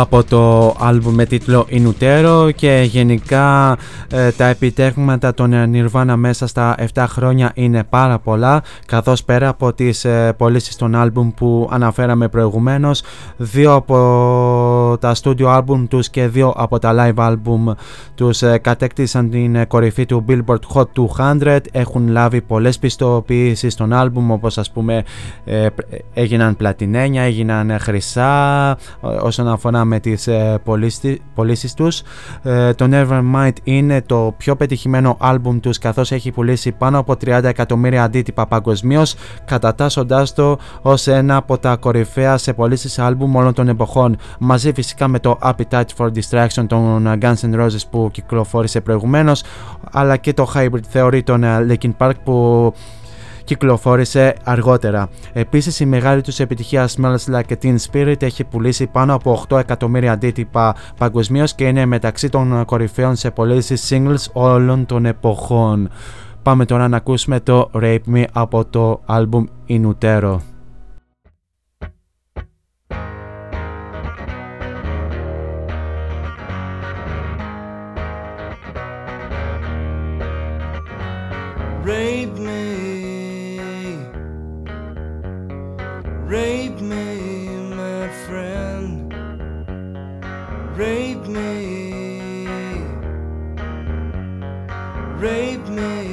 Από το άλμπουμ με τίτλο Inutero και γενικά ε, τα επιτεύγματα των ε, Nirvana μέσα στα 7 χρόνια είναι πάρα πολλά καθώς πέρα από τις ε, πωλήσεις των άλμπουμ που αναφέραμε προηγουμένως δύο από τα studio άλμπουμ τους και δύο από τα live άλμπουμ τους ε, κατέκτησαν την ε, κορυφή του Billboard Hot 200 έχουν λάβει πολλές πιστοποιήσεις των άλμπουμ όπως ας πούμε ε, έγιναν πλατινένια, έγιναν ε, χρυσά ε, όσον αφορά με τις ε, πωλήσει- πωλήσεις τους. Ε, το Nevermind είναι το πιο πετυχημένο άλμπουμ τους καθώς έχει πουλήσει πάνω από 30 εκατομμύρια αντίτυπα παγκοσμίως, κατατάσσοντάς το ως ένα από τα κορυφαία σε πωλήσεις άλμπουμ όλων των εποχών. Μαζί φυσικά με το Appetite for Distraction των Guns N' Roses που κυκλοφόρησε προηγουμένως αλλά και το Hybrid Theory των ε, Linkin Park που κυκλοφόρησε αργότερα. Επίσης η μεγάλη τους επιτυχία Smells Like a Teen Spirit έχει πουλήσει πάνω από 8 εκατομμύρια αντίτυπα παγκοσμίως και είναι μεταξύ των κορυφαίων σε πωλήσει singles όλων των εποχών. Πάμε τώρα να ακούσουμε το Rape Me από το album Inutero. Rape rape me, my friend. Rape me, rape me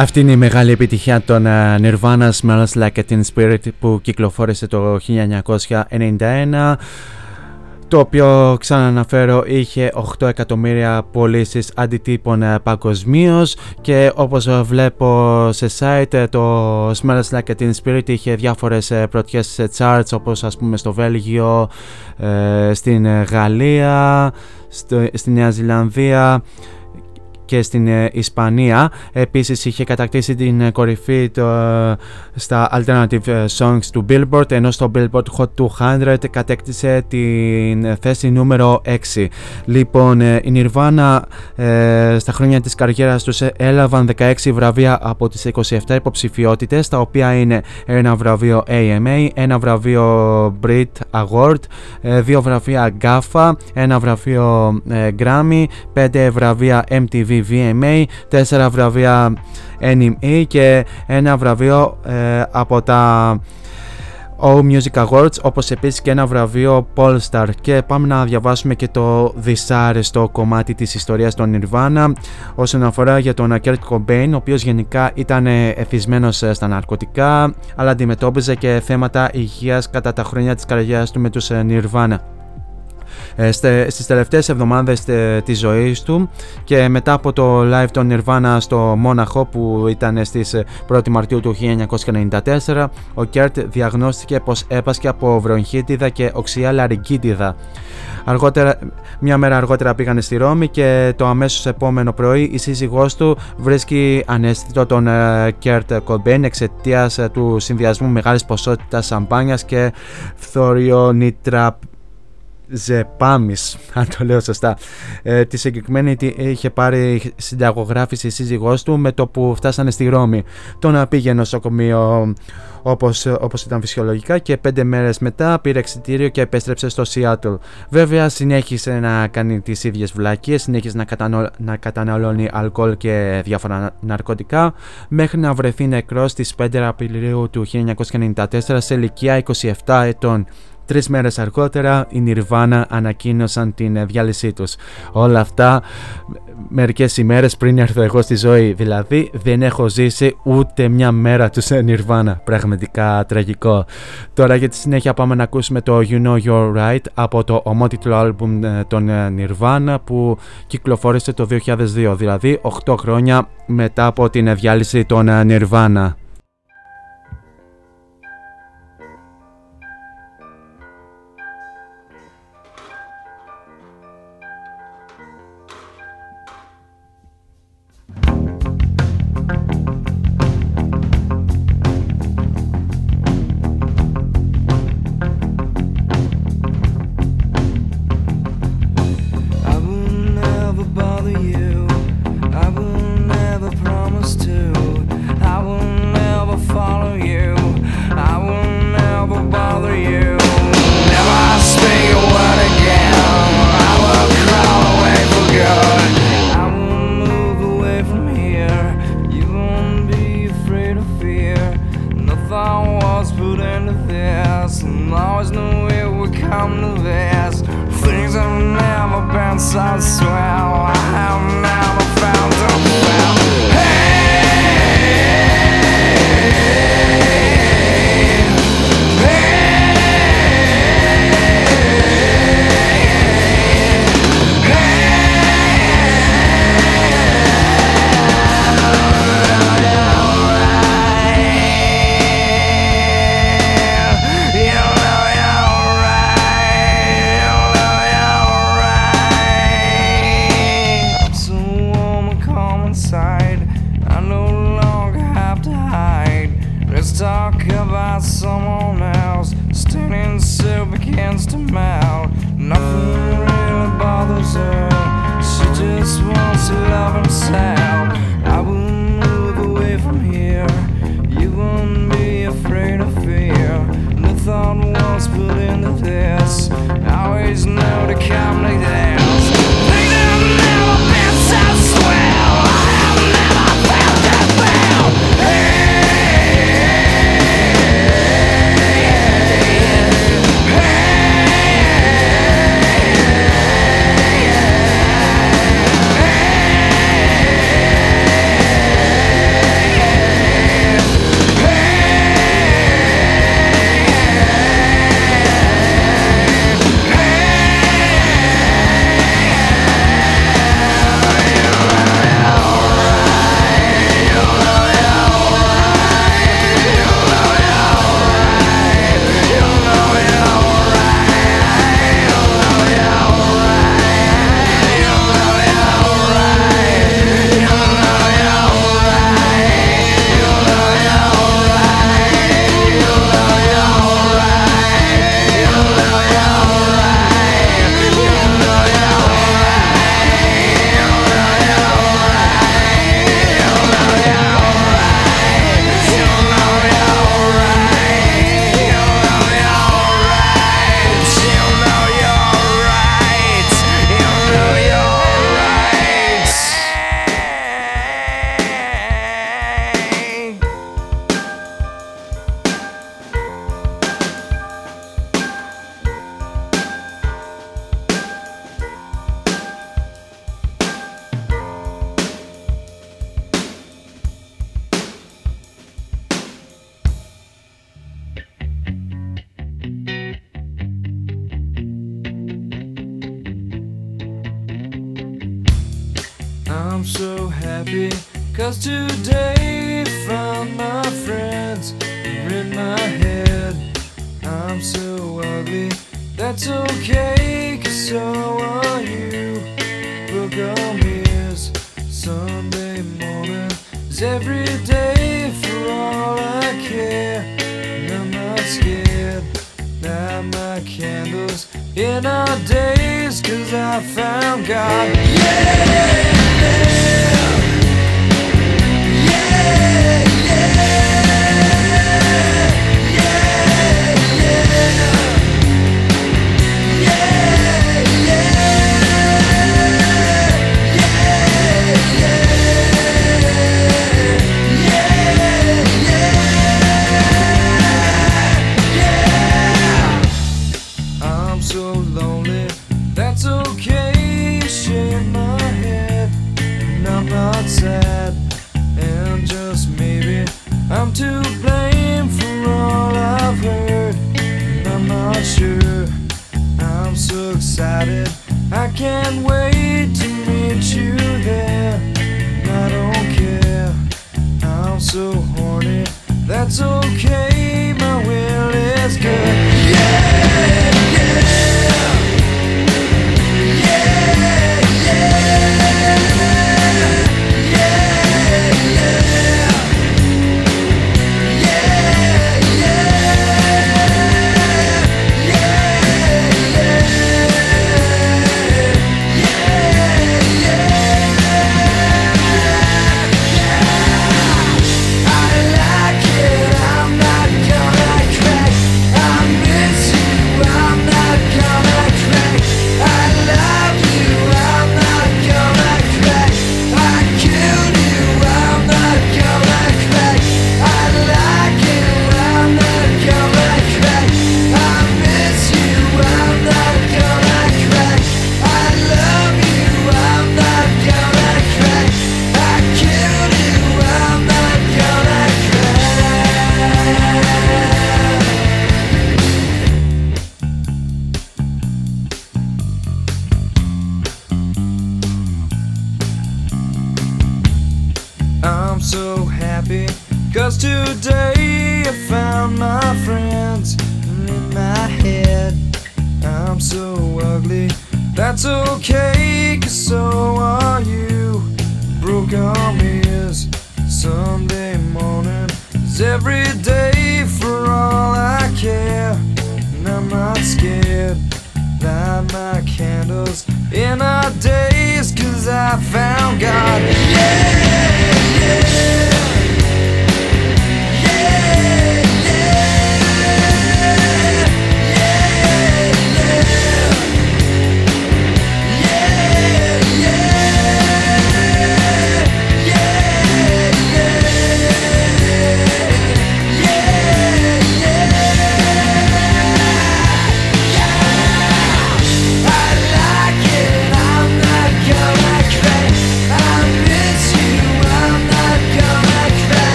Αυτή είναι η μεγάλη επιτυχία των uh, Nirvana Smells Like a Teen Spirit που κυκλοφόρησε το 1991 το οποίο ξαναναφέρω είχε 8 εκατομμύρια πωλήσεις αντιτύπων uh, παγκοσμίως και όπως βλέπω σε site το Smells Like a Teen Spirit είχε διάφορες πρωτιές σε charts όπως ας πούμε στο Βέλγιο, στην Γαλλία, στο, στη Νέα Ζηλανδία και στην ε, Ισπανία. Επίσης είχε κατακτήσει την ε, κορυφή το, ε, στα Alternative Songs του Billboard ενώ στο Billboard Hot 200 κατέκτησε την θέση νούμερο 6. Λοιπόν, η Nirvana στα χρόνια της καριέρας τους έλαβαν 16 βραβεία από τις 27 υποψηφιότητες τα οποία είναι ένα βραβείο AMA, ένα βραβείο Brit Award, δύο βραβεία GAFA, ένα βραβείο Grammy, 5 βραβεία MTV VMA, 4 βραβεία NME και ένα βραβείο ε, από τα O Music Awards όπως επίσης και ένα βραβείο Polestar και πάμε να διαβάσουμε και το δυσάρεστο κομμάτι της ιστορίας των Nirvana όσον αφορά για τον Kurt Cobain ο οποίος γενικά ήταν εθισμένος στα ναρκωτικά αλλά αντιμετώπιζε και θέματα υγείας κατά τα χρόνια της καριέρας του με τους Nirvana. Ε, στις τελευταίες εβδομάδες ε, της ζωής του και μετά από το live των Nirvana στο Μόναχο που ήταν στις 1η ε, Μαρτίου του 1994 ο Κέρτ διαγνώστηκε πως έπασχε από βρονχίτιδα και οξεία λαρυγγίτιδα. Αργότερα, μια μέρα αργότερα πήγανε στη Ρώμη και το αμέσως επόμενο πρωί η σύζυγός του βρίσκει αναίσθητο τον Κέρτ Κομπέιν εξαιτίας του συνδυασμού μεγάλης ποσότητας σαμπάνιας και φθοριονιτραπ Ζεπάμι, αν το λέω σωστά. Ε, τη συγκεκριμένη είχε πάρει συνταγογράφηση η σύζυγός του με το που φτάσανε στη Ρώμη. Τον πήγε νοσοκομείο όπως, όπως ήταν φυσιολογικά και πέντε μέρες μετά πήρε εξητήριο και επέστρεψε στο Σιάτλ. Βέβαια συνέχισε να κάνει τις ίδιες βλακίες, συνέχισε να, κατανο, να καταναλώνει αλκοόλ και διάφορα ναρκωτικά μέχρι να βρεθεί νεκρός στις 5 Απριλίου του 1994 σε ηλικία 27 ετών. Τρεις μέρες αργότερα οι Nirvana ανακοίνωσαν την διάλυσή τους. Όλα αυτά μερικές ημέρες πριν έρθω εγώ στη ζωή. Δηλαδή δεν έχω ζήσει ούτε μια μέρα τους Nirvana. Πραγματικά τραγικό. Τώρα για τη συνέχεια πάμε να ακούσουμε το You Know You're Right από το ομότιτλο άλμπουμ ε, των ε, Nirvana που κυκλοφόρησε το 2002. Δηλαδή 8 χρόνια μετά από την διάλυση των ε, Nirvana.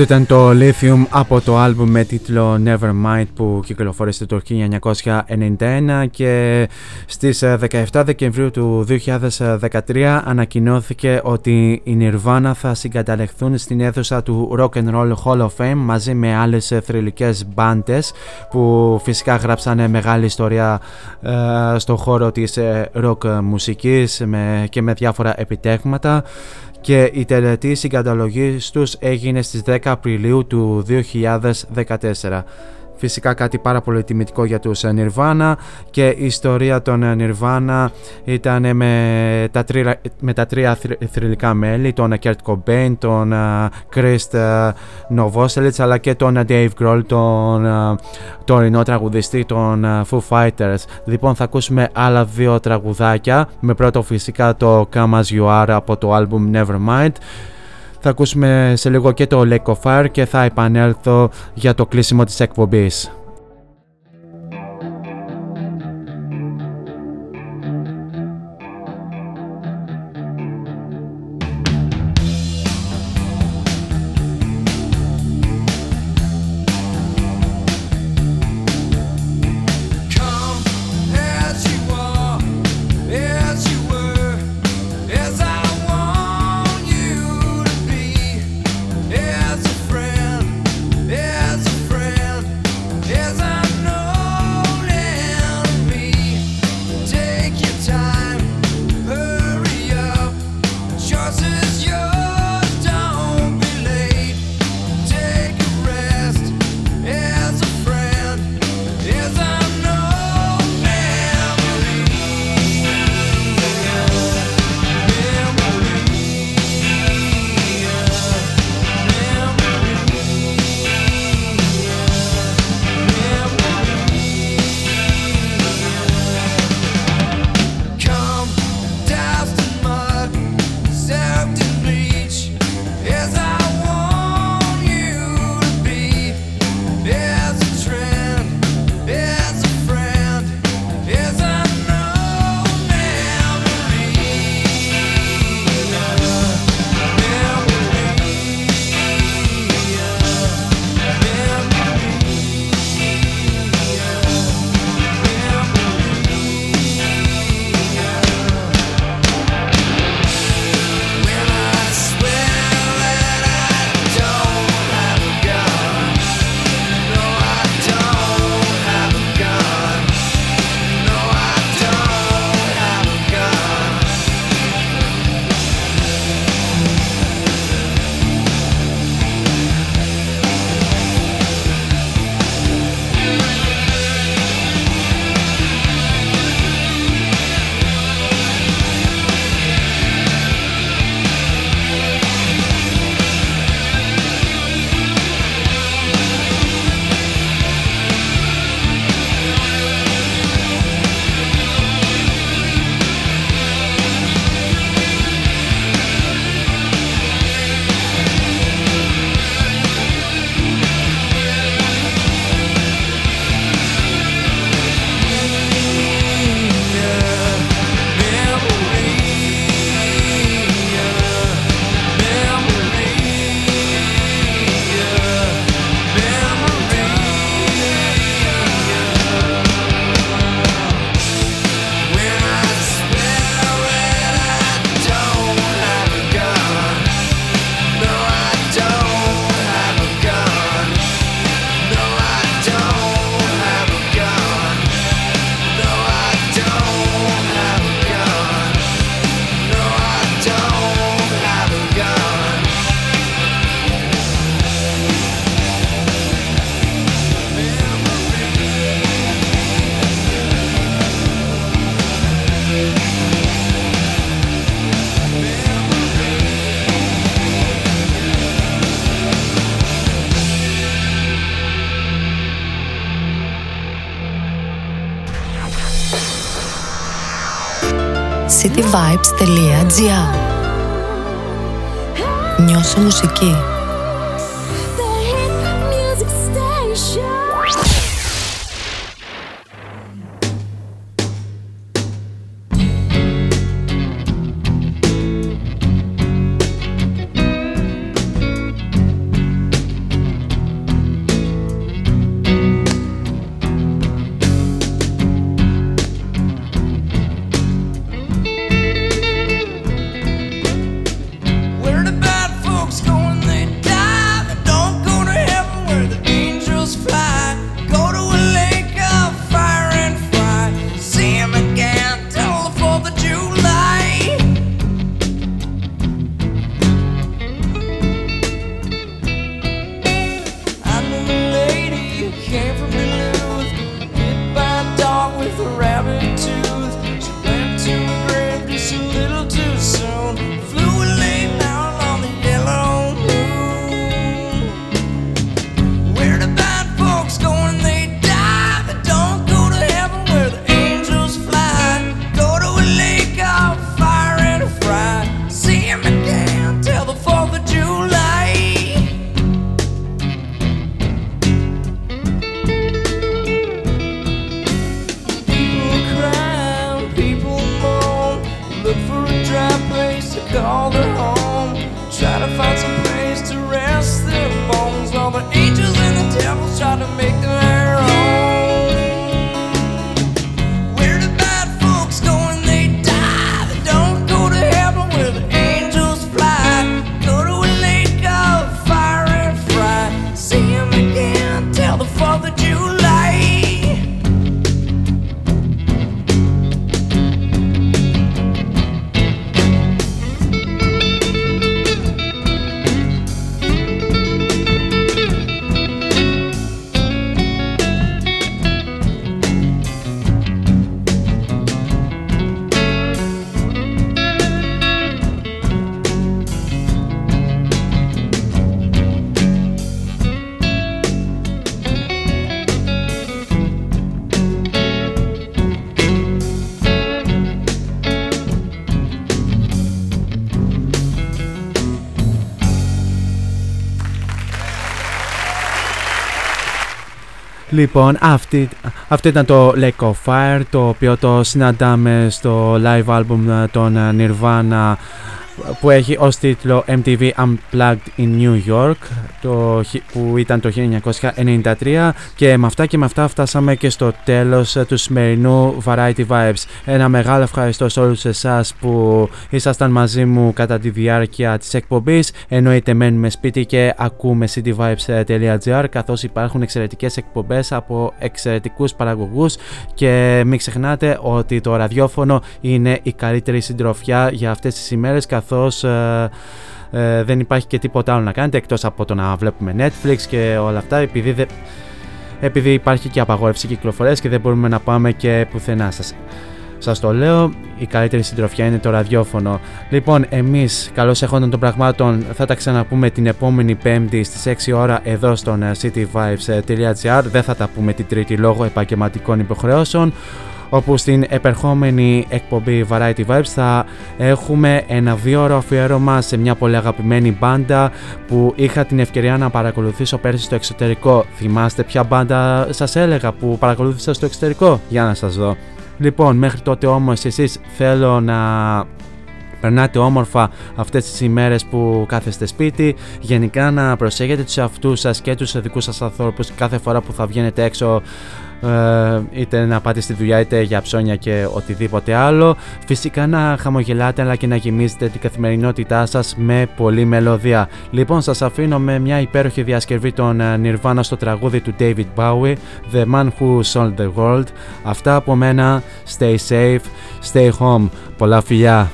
Αυτό ήταν το Lithium από το άλμπουμ με τίτλο Nevermind που κυκλοφόρησε το 1991 και στις ε, 17 Δεκεμβρίου του 2013 ανακοινώθηκε ότι οι Nirvana θα συγκαταλεχθούν στην αίθουσα του Rock and Roll Hall of Fame μαζί με άλλες ε, θρηλυκές μπάντες που φυσικά γράψανε μεγάλη ιστορία ε, στο χώρο της ε, rock μουσικής με, και με διάφορα επιτεύγματα και η τελετή συγκαταλογής τους έγινε στις 10 Απριλίου του 2014. Φυσικά κάτι πάρα πολύ τιμητικό για τους ε, Nirvana και η ιστορία των ε, Nirvana ήταν με τα, τρία, με τα τρία θρη- θρηλυκά μέλη, τον Kurt Cobain, τον ε, Chris ε, Novoselic αλλά και τον ε, Dave Grohl, τον ε, τωρινό τραγουδιστή των ε, Foo Fighters. Λοιπόν θα ακούσουμε άλλα δύο τραγουδάκια με πρώτο φυσικά το Come As You Are από το album Nevermind θα ακούσουμε σε λίγο και το Lake of Fire και θα επανέλθω για το κλείσιμο της εκπομπής. cityvibes.gr Νιώσω μουσική. Λοιπόν, αυτή, αυτό ήταν το Lake of Fire, το οποίο το συναντάμε στο live album των Nirvana που έχει ως τίτλο MTV Unplugged in New York το, που ήταν το 1993 και με αυτά και με αυτά φτάσαμε και στο τέλος του σημερινού Variety Vibes. Ένα μεγάλο ευχαριστώ σε όλους εσάς που ήσασταν μαζί μου κατά τη διάρκεια της εκπομπής. Εννοείται μένουμε σπίτι και ακούμε cityvibes.gr καθώς υπάρχουν εξαιρετικές εκπομπές από εξαιρετικούς παραγωγούς και μην ξεχνάτε ότι το ραδιόφωνο είναι η καλύτερη συντροφιά για αυτές τις ημέρες καθώς ε, ε, δεν υπάρχει και τίποτα άλλο να κάνετε εκτός από το να βλέπουμε Netflix και όλα αυτά επειδή, δε, επειδή υπάρχει και απαγόρευση κυκλοφορίας και δεν μπορούμε να πάμε και πουθενά σας. Σας το λέω, η καλύτερη συντροφιά είναι το ραδιόφωνο. Λοιπόν, εμείς, καλώς έχονταν των πραγμάτων, θα τα ξαναπούμε την επόμενη Πέμπτη στις 6 ώρα εδώ στον cityvibes.gr. Δεν θα τα πούμε την Τρίτη λόγω επαγγελματικών υποχρεώσεων όπου στην επερχόμενη εκπομπή Variety Vibes θα έχουμε ένα δύο ώρο αφιέρωμα σε μια πολύ αγαπημένη μπάντα που είχα την ευκαιρία να παρακολουθήσω πέρσι στο εξωτερικό. Θυμάστε ποια μπάντα σας έλεγα που παρακολούθησα στο εξωτερικό; Για να σας δω. Λοιπόν, μέχρι τότε όμως εσείς θέλω να περνάτε όμορφα αυτές τις ημέρες που κάθεστε σπίτι γενικά να προσέχετε τους εαυτούς σας και τους δικούς σας ανθρώπους κάθε φορά που θα βγαίνετε έξω ε, είτε να πάτε στη δουλειά είτε για ψώνια και οτιδήποτε άλλο. Φυσικά να χαμογελάτε αλλά και να γεμίζετε την καθημερινότητά σας με πολλή μελωδία. Λοιπόν σας αφήνω με μια υπέροχη διασκευή των ε, Nirvana στο τραγούδι του David Bowie The Man Who Sold the World. Αυτά από μένα. Stay safe, stay home. Πολλά φιλιά.